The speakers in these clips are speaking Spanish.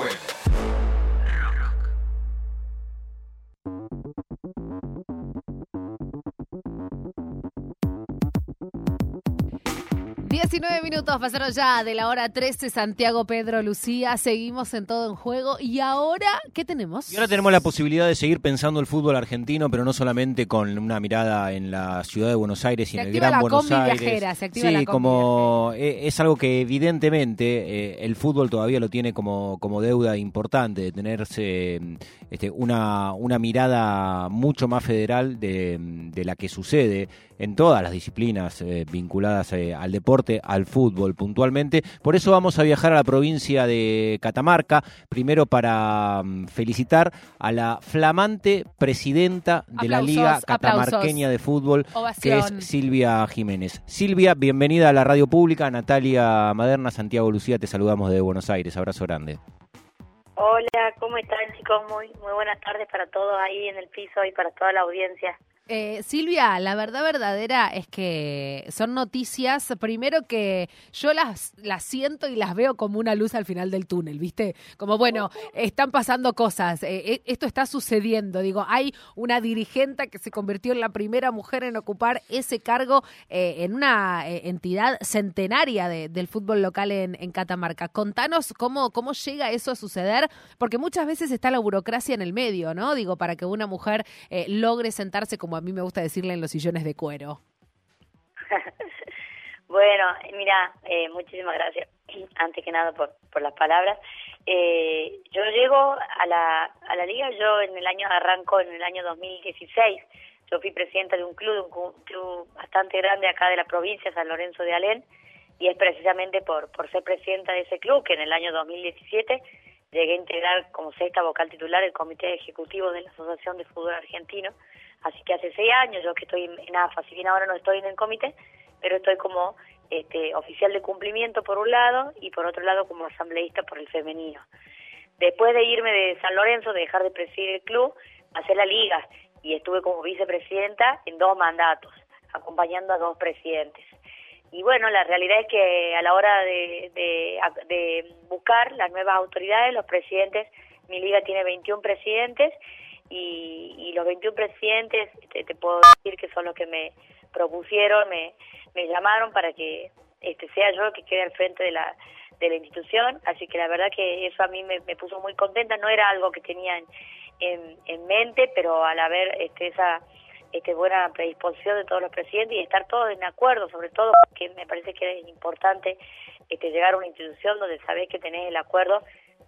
juego. 19 minutos pasaron ya de la hora 13, Santiago, Pedro, Lucía, seguimos en todo en juego. ¿Y ahora qué tenemos? Y ahora tenemos la posibilidad de seguir pensando el fútbol argentino, pero no solamente con una mirada en la ciudad de Buenos Aires y en el Gran Buenos Aires. Viajera, se activa sí, como eh, es algo que evidentemente eh, el fútbol todavía lo tiene como, como deuda importante, de tenerse este, una, una mirada mucho más federal de, de la que sucede en todas las disciplinas eh, vinculadas eh, al deporte, al fútbol puntualmente. Por eso vamos a viajar a la provincia de Catamarca, primero para mm, felicitar a la flamante presidenta de la Liga Catamarqueña de Fútbol, que es Silvia Jiménez. Silvia, bienvenida a la radio pública. Natalia Maderna, Santiago Lucía, te saludamos desde Buenos Aires. Abrazo grande. Hola, ¿cómo están chicos? Muy, muy buenas tardes para todos ahí en el piso y para toda la audiencia. Eh, Silvia, la verdad verdadera es que son noticias, primero que yo las, las siento y las veo como una luz al final del túnel, ¿viste? Como, bueno, están pasando cosas, eh, eh, esto está sucediendo, digo, hay una dirigente que se convirtió en la primera mujer en ocupar ese cargo en una entidad centenaria del fútbol local en, en, Catamarca. Contanos cómo, cómo llega eso a suceder, porque muchas veces está la burocracia en el medio, ¿no? Digo, para que una mujer logre sentarse como a mí me gusta decirle en los sillones de cuero. bueno, mira, eh, muchísimas gracias, antes que nada por, por las palabras. Eh, yo llego a la, a la liga, yo en el año arranco en el año 2016. Yo fui presidenta de un club, un club bastante grande acá de la provincia, San Lorenzo de Alén, y es precisamente por, por ser presidenta de ese club que en el año 2017 llegué a integrar como sexta vocal titular el comité ejecutivo de la Asociación de Fútbol Argentino. Así que hace seis años yo que estoy en AFA, si bien ahora no estoy en el comité, pero estoy como este, oficial de cumplimiento por un lado y por otro lado como asambleísta por el femenino. Después de irme de San Lorenzo, de dejar de presidir el club, hacer la liga y estuve como vicepresidenta en dos mandatos, acompañando a dos presidentes. Y bueno, la realidad es que a la hora de, de, buscar las nuevas autoridades, los presidentes, mi liga tiene 21 presidentes y, los 21 presidentes, te, te, puedo decir que son los que me propusieron, me, me llamaron para que este sea yo que quede al frente de la, de la institución, así que la verdad que eso a mí me, puso muy contenta, no era algo que tenía en, en, en mente, pero al haber este, esa este, buena predisposición de todos los presidentes y estar todos en acuerdo, sobre todo porque me parece que es importante este, llegar a una institución donde sabés que tenés el acuerdo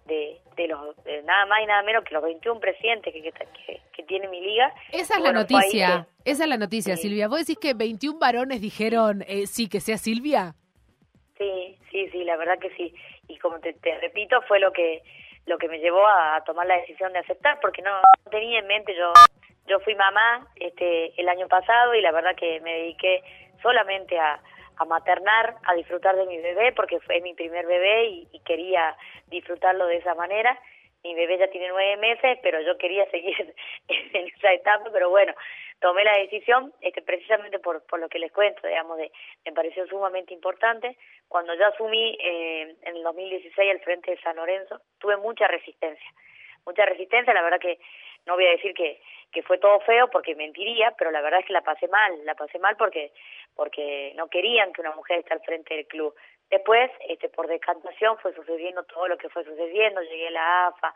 de, de los nada más y nada menos que los 21 presidentes que, que, que tiene mi liga. Esa es la noticia, esa es la noticia, Silvia. ¿Vos decís que 21 varones dijeron eh, sí, que sea Silvia? Sí, sí, sí, la verdad que sí. Y como te, te repito, fue lo que lo que me llevó a, tomar la decisión de aceptar, porque no tenía en mente yo yo fui mamá este el año pasado y la verdad que me dediqué solamente a, a maternar, a disfrutar de mi bebé, porque fue mi primer bebé y, quería disfrutarlo de esa manera. Mi bebé ya tiene nueve meses, pero yo quería seguir en esa etapa, pero bueno, tomé la decisión este, precisamente por, por lo que les cuento, digamos, de, me pareció sumamente importante. Cuando yo asumí eh, en el 2016 al frente de San Lorenzo, tuve mucha resistencia, mucha resistencia, la verdad que no voy a decir que, que fue todo feo porque mentiría, pero la verdad es que la pasé mal, la pasé mal porque porque no querían que una mujer esté al frente del club. Después, este, por decantación fue sucediendo todo lo que fue sucediendo, llegué a la AFA,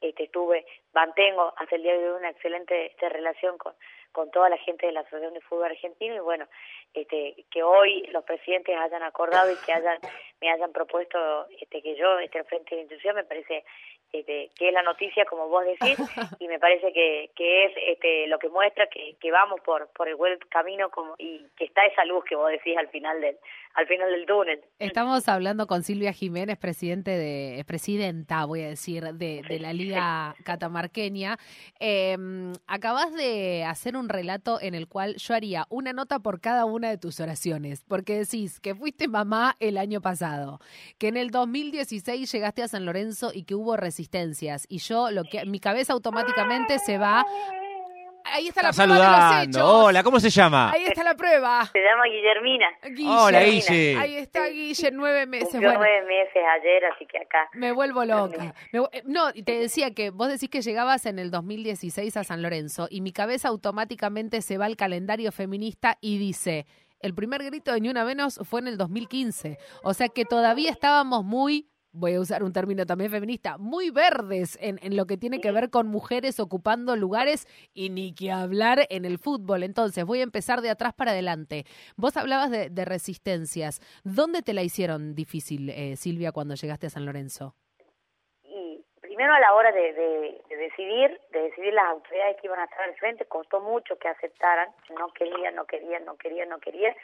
este, estuve, mantengo hasta el día de hoy una excelente este, relación con, con toda la gente de la Asociación de Fútbol Argentino y bueno, este, que hoy los presidentes hayan acordado y que hayan, me hayan propuesto este, que yo esté al frente de la institución me parece este, que es la noticia como vos decís y me parece que, que es este, lo que muestra que, que vamos por, por el buen camino como, y que está esa luz que vos decís al final del al final del túnel. Estamos hablando con Silvia Jiménez, presidente de presidenta, voy a decir, de, de la Liga Catamarqueña. Eh, acabas de hacer un relato en el cual yo haría una nota por cada una de tus oraciones, porque decís que fuiste mamá el año pasado, que en el 2016 llegaste a San Lorenzo y que hubo resistencias y yo lo que mi cabeza automáticamente se va ahí está la prueba de los saludando. hechos. Hola, ¿cómo se llama? Ahí está la prueba. Se llama Guillermina. Guille. Hola, Guille. Ahí está Guille, nueve meses. Bueno, nueve meses ayer, así que acá. me vuelvo loca. Me eh, no, y te decía que vos decís que llegabas en el 2016 a San Lorenzo y mi cabeza automáticamente se va al calendario feminista y dice, el primer grito de Ni Una Menos fue en el 2015. O sea que todavía estábamos muy voy a usar un término también feminista, muy verdes en, en lo que tiene que ver con mujeres ocupando lugares y ni que hablar en el fútbol. Entonces, voy a empezar de atrás para adelante. Vos hablabas de, de resistencias. ¿Dónde te la hicieron difícil, eh, Silvia, cuando llegaste a San Lorenzo? Y primero a la hora de, de, de decidir, de decidir las autoridades que iban a estar al frente, costó mucho que aceptaran, no querían, no querían, no querían, no querían.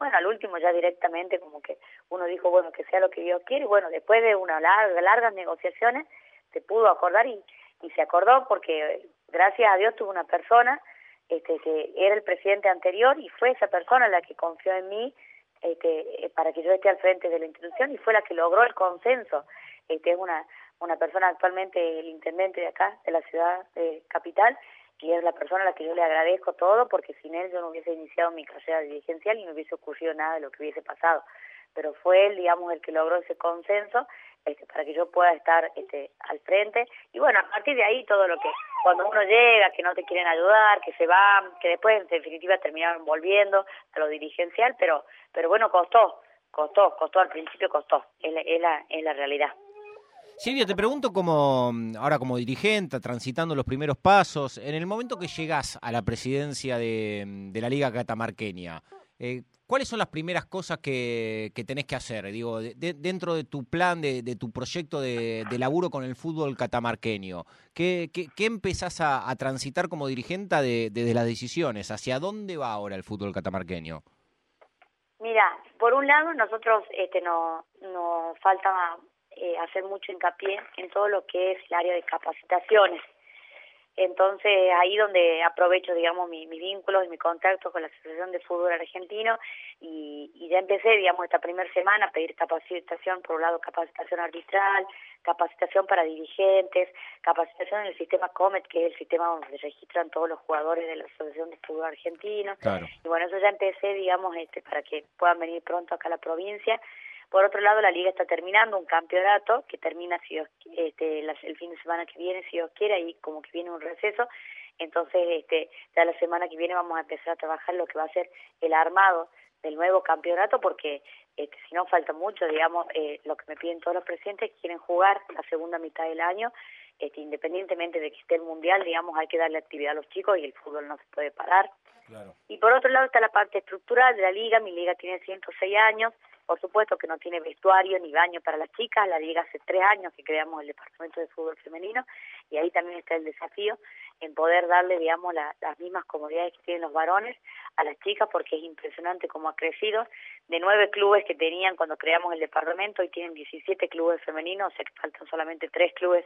Bueno, al último ya directamente como que uno dijo, bueno, que sea lo que Dios quiere, y bueno, después de unas larga, largas negociaciones se pudo acordar y, y se acordó porque gracias a Dios tuvo una persona este, que era el presidente anterior y fue esa persona la que confió en mí este, eh, para que yo esté al frente de la institución y fue la que logró el consenso. Este, es una, una persona actualmente el intendente de acá, de la ciudad eh, capital, y es la persona a la que yo le agradezco todo porque sin él yo no hubiese iniciado mi carrera dirigencial y no hubiese ocurrido nada de lo que hubiese pasado. Pero fue él, digamos, el que logró ese consenso para que yo pueda estar este, al frente. Y bueno, a partir de ahí todo lo que, cuando uno llega, que no te quieren ayudar, que se van, que después en definitiva terminaron volviendo a lo dirigencial, pero, pero bueno, costó, costó, costó, al principio costó, es la, es la, es la realidad. Silvia, te pregunto como ahora como dirigente, transitando los primeros pasos, en el momento que llegas a la presidencia de, de la Liga Catamarqueña, eh, ¿cuáles son las primeras cosas que, tenés que hacer? Digo, de, de, dentro de tu plan, de, tu proyecto de, laburo con el fútbol catamarqueño, ¿qué, empezás a, transitar como dirigente desde de, las decisiones? ¿Hacia dónde va ahora el fútbol catamarqueño? Mira, por un lado nosotros este, no, nos falta eh, hacer mucho hincapié en todo lo que es el área de capacitaciones. Entonces, ahí donde aprovecho, digamos, mis mi vínculos y mi contacto con la Asociación de Fútbol Argentino y, y ya empecé, digamos, esta primera semana a pedir capacitación, por un lado, capacitación arbitral, capacitación para dirigentes, capacitación en el sistema COMET, que es el sistema donde se registran todos los jugadores de la Asociación de Fútbol Argentino. Claro. Y bueno, eso ya empecé, digamos, este, para que puedan venir pronto acá a la provincia. Por otro lado, la liga está terminando un campeonato que termina si Dios, este, el fin de semana que viene, si Dios quiere, ahí como que viene un receso. Entonces, este, ya la semana que viene vamos a empezar a trabajar lo que va a ser el armado del nuevo campeonato, porque este, si no falta mucho, digamos, eh, lo que me piden todos los presidentes, quieren jugar la segunda mitad del año, este, independientemente de que esté el mundial, digamos, hay que darle actividad a los chicos y el fútbol no se puede parar. Y por otro lado está la parte estructural de la liga, mi liga tiene 106 años, por supuesto que no tiene vestuario ni baño para las chicas, la liga hace tres años que creamos el departamento de fútbol femenino y ahí también está el desafío en poder darle, digamos, la, las mismas comodidades que tienen los varones a las chicas porque es impresionante cómo ha crecido. De nueve clubes que tenían cuando creamos el departamento, hoy tienen 17 clubes femeninos, o sea que faltan solamente tres clubes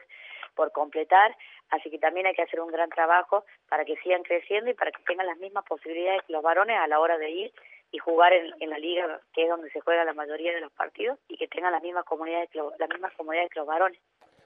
por completar, así que también hay que hacer un gran trabajo para que sigan creciendo y para que tengan las mismas posibilidades que los varones a la hora de ir y jugar en, la liga, que es donde se juega la mayoría de los partidos, y que tengan las mismas comunidades que, las mismas comunidades que los varones.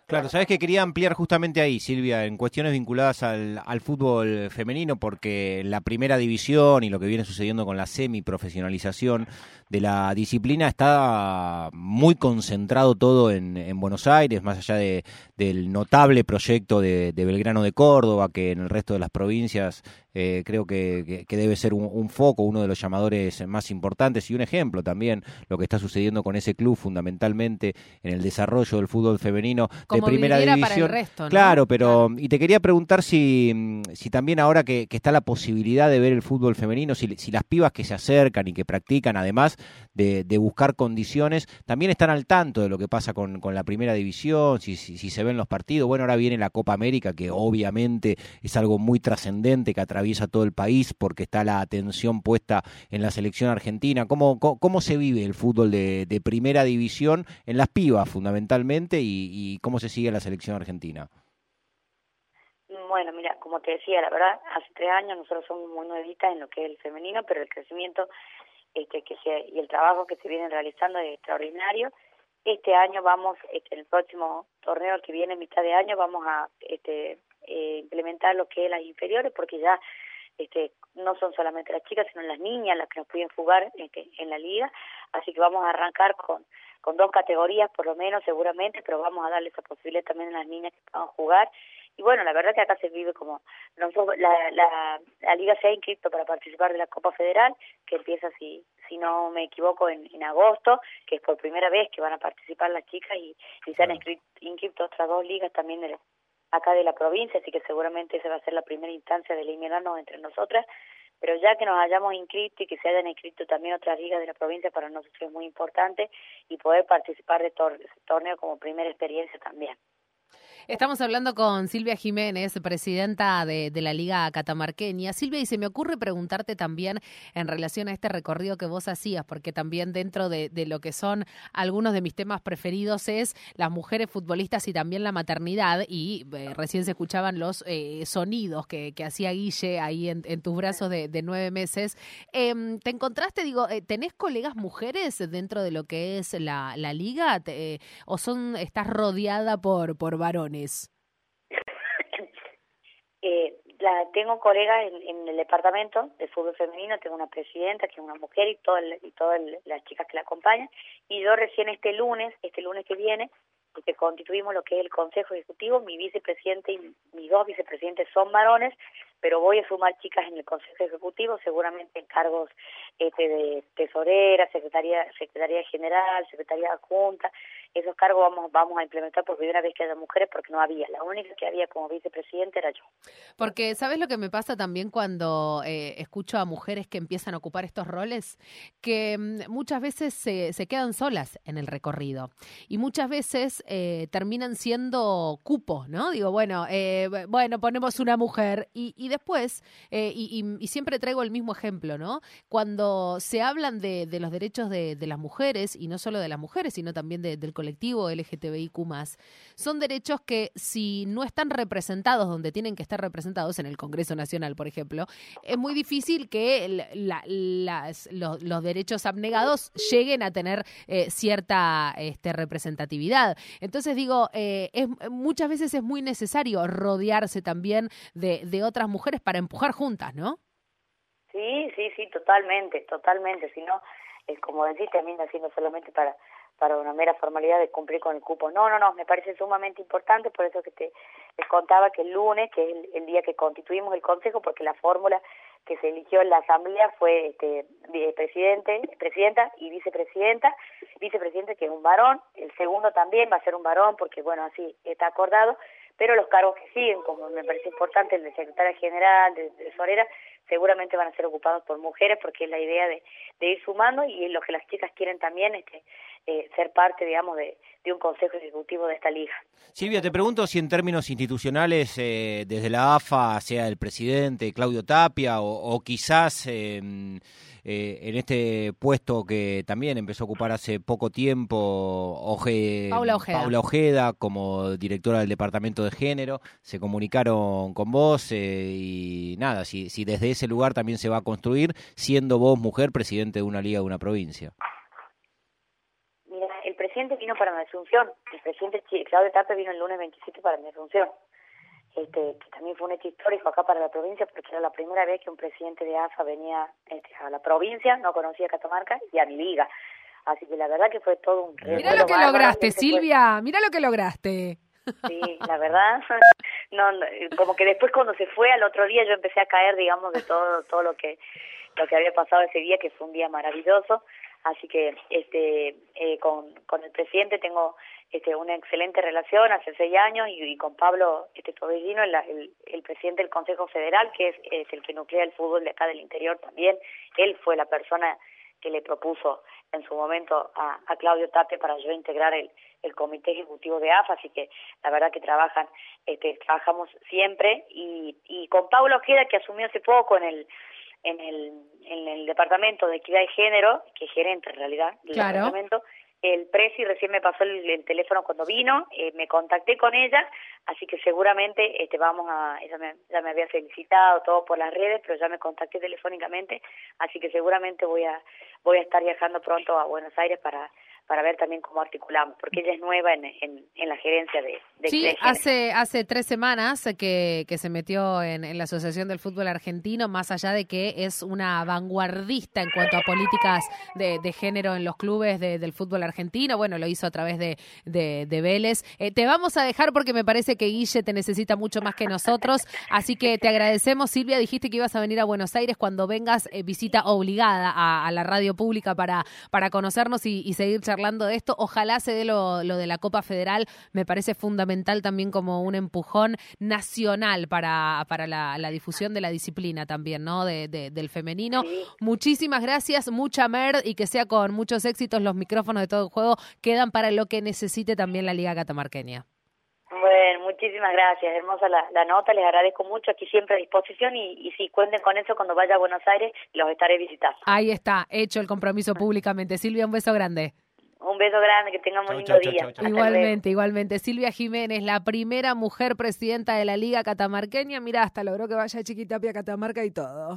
Claro, sabes que quería ampliar justamente ahí, Silvia, en cuestiones vinculadas al, al, fútbol femenino, porque la primera división y lo que viene sucediendo con la semi-profesionalización de la disciplina está muy concentrado todo en, en Buenos Aires, más allá de, del notable proyecto de, de, Belgrano de Córdoba, que en el resto de las provincias eh, creo que, que, que, debe ser un, un, foco, uno de los llamadores más importantes y un ejemplo también lo que está sucediendo con ese club fundamentalmente en el desarrollo del fútbol femenino Como de primera división. Para el resto, ¿no? Claro, pero claro. y te quería preguntar si, si también ahora que, que, está la posibilidad de ver el fútbol femenino, si, si las pibas que se acercan y que practican, además de, de, buscar condiciones, también están al tanto de lo que pasa con, con la primera división, si, si, si, se ven los partidos. Bueno, ahora viene la Copa América, que obviamente es algo muy trascendente que atraviesa todo el país porque está la atención puesta en la selección argentina. ¿Cómo, cómo, cómo se vive el fútbol de, de, primera división en las pibas fundamentalmente y, y cómo se sigue la selección argentina? Bueno, mira, como te decía, la verdad, hace tres años nosotros somos muy nuevitas en lo que es el femenino, pero el crecimiento este, que se, y el trabajo que se viene realizando es extraordinario. Este año vamos, este, el próximo torneo que viene, mitad de año, vamos a este, eh, implementar lo que es las inferiores, porque ya este, no son solamente las chicas, sino las niñas las que nos pueden jugar en, en la liga, así que vamos a arrancar con, con dos categorías por lo menos seguramente, pero vamos a darle esa posibilidad también a las niñas que puedan jugar. Y bueno, la verdad que acá se vive como la, la, la liga se ha inscrito para participar de la Copa Federal, que empieza si si no me equivoco en, en agosto, que es por primera vez que van a participar las chicas y, y se han inscrito, inscrito otras dos ligas también de acá de la provincia, así que seguramente esa va a ser la primera instancia de eliminarnos entre nosotras, pero ya que nos hayamos inscrito y que se hayan inscrito también otras ligas de la provincia para nosotros es muy importante y poder participar de ese torneo como primera experiencia también. Estamos hablando con Silvia Jiménez, presidenta de, la Liga Catamarqueña. Silvia, y se me ocurre preguntarte también en relación a este recorrido que vos hacías, porque también dentro de, lo que son algunos de mis temas preferidos es las mujeres futbolistas y también la maternidad, y eh, recién se escuchaban los eh, sonidos que, hacía Guille ahí en, tus brazos de, nueve meses. Em, ¿Te encontraste, digo, eh, tenés colegas mujeres dentro de lo que es la, liga? ¿O son estás rodeada por, por varones? Eh, la, tengo colegas en, el departamento de fútbol femenino, tengo una presidenta que es una mujer y, todo y todas las chicas que la acompañan. Y yo recién este lunes, este lunes que viene, que constituimos lo que es el Consejo Ejecutivo, mi vicepresidente y mis dos vicepresidentes son varones, pero voy a sumar chicas en el Consejo Ejecutivo, seguramente en cargos este, de tesorera, secretaría, secretaría general, secretaría adjunta, esos cargos vamos vamos a implementar por primera vez que haya mujeres porque no había, la única que había como vicepresidente era yo. Porque sabes lo que me pasa también cuando eh, escucho a mujeres que empiezan a ocupar estos roles, que mm, muchas veces se, se quedan solas en el recorrido y muchas veces eh, terminan siendo cupo, ¿no? Digo, bueno, eh, bueno, ponemos una mujer y, y después, eh, y, y, siempre traigo el mismo ejemplo, ¿no? Cuando se hablan de, de los derechos de, de, las mujeres, y no solo de las mujeres, sino también del colectivo LGTBIQ, son derechos que si no están representados donde tienen que estar representados, en el Congreso Nacional, por ejemplo, es muy difícil que la, los, los, derechos abnegados lleguen a tener cierta este, representatividad. Entonces digo, eh, es, muchas veces es muy necesario rodearse también de, otras mujeres para empujar juntas, ¿no? Sí, sí, sí, totalmente, totalmente. Si no, como decís, termina siendo solamente para para una mera formalidad de cumplir con el cupo. No, no, no, me parece sumamente importante, por eso que te les contaba que el lunes, que es el, el día que constituimos el Consejo, porque la fórmula que se eligió en la asamblea fue este presidente, presidenta y vicepresidenta, vicepresidente que es un varón, el segundo también va a ser un varón porque bueno, así está acordado, pero los cargos que siguen, como me parece importante el de secretaria general, de tesorera, seguramente van a ser ocupados por mujeres porque es la idea de, de ir sumando y lo que las chicas quieren también este eh, ser parte, digamos, de, de, un consejo ejecutivo de esta liga. Silvia, te pregunto si en términos institucionales, eh, desde la AFA, sea el presidente Claudio Tapia o, quizás em, eh, en este puesto que también empezó a ocupar hace poco tiempo Oje, Paula, Ojeda. Paula Ojeda como directora del Departamento de Género, se comunicaron con vos y nada, si, si desde ese lugar también se va a construir, siendo vos mujer presidente de una liga de una provincia presidente vino para mi asunción, el presidente Claudio Tapia vino el lunes 27 para mi asunción, este, que también fue un hecho histórico acá para la provincia porque era la primera vez que un presidente de AFA venía este, a la provincia, no conocía Catamarca y a mi liga. Así que la verdad que fue todo un Mira lo que lograste, Silvia, mira lo que lograste. Sí, la verdad, no, como que después cuando se fue al otro día yo empecé a caer, digamos, de todo todo lo que lo que había pasado ese día, que fue un día maravilloso. Así que este eh, con, con el presidente tengo este, una excelente relación hace seis años y, con Pablo este Tobellino, el, el, el, presidente del Consejo Federal, que es, el que nuclea el fútbol de acá del interior también. Él fue la persona que le propuso en su momento a, a Claudio Tate para yo integrar el, el comité ejecutivo de AFA, así que la verdad que trabajan, este, trabajamos siempre y, y con Pablo Ojeda que asumió hace poco en el en el, en el departamento de equidad de género, que es gerente en realidad del departamento, el presi recién me pasó el, teléfono cuando vino, eh, me contacté con ella, así que seguramente este vamos a, ella me, ya me había felicitado todo por las redes, pero ya me contacté telefónicamente, así que seguramente voy a voy a estar viajando pronto a Buenos Aires para para ver también cómo articulamos, porque ella es nueva en, en, la gerencia de, de Sí, hace, hace tres semanas que, que se metió en, en, la Asociación del Fútbol Argentino, más allá de que es una vanguardista en cuanto a políticas de, de género en los clubes del fútbol argentino, bueno, lo hizo a través de, de, Vélez. Eh, te vamos a dejar porque me parece que Guille te necesita mucho más que nosotros, así que te agradecemos. Silvia, dijiste que ibas a venir a Buenos Aires cuando vengas, eh, visita obligada a, la radio pública para, para conocernos y, y seguir charlando hablando de esto. Ojalá se dé lo, de la Copa Federal. Me parece fundamental también como un empujón nacional para, para la, difusión de la disciplina también, ¿no? De, del femenino. Muchísimas gracias, mucha mer y que sea con muchos éxitos. Los micrófonos de todo el juego quedan para lo que necesite también la Liga Catamarqueña. Bueno, muchísimas gracias. Hermosa la, nota, les agradezco mucho. Aquí siempre a disposición y, y si cuenten con eso cuando vaya a Buenos Aires, los estaré visitando. Ahí está, hecho el compromiso públicamente. Silvia, un beso grande. Un beso grande, que tengan un lindo día. igualmente, igualmente. Silvia Jiménez, la primera mujer presidenta de la Liga Catamarqueña. Mira, hasta logró que vaya Chiquitapia a Catamarca y todo.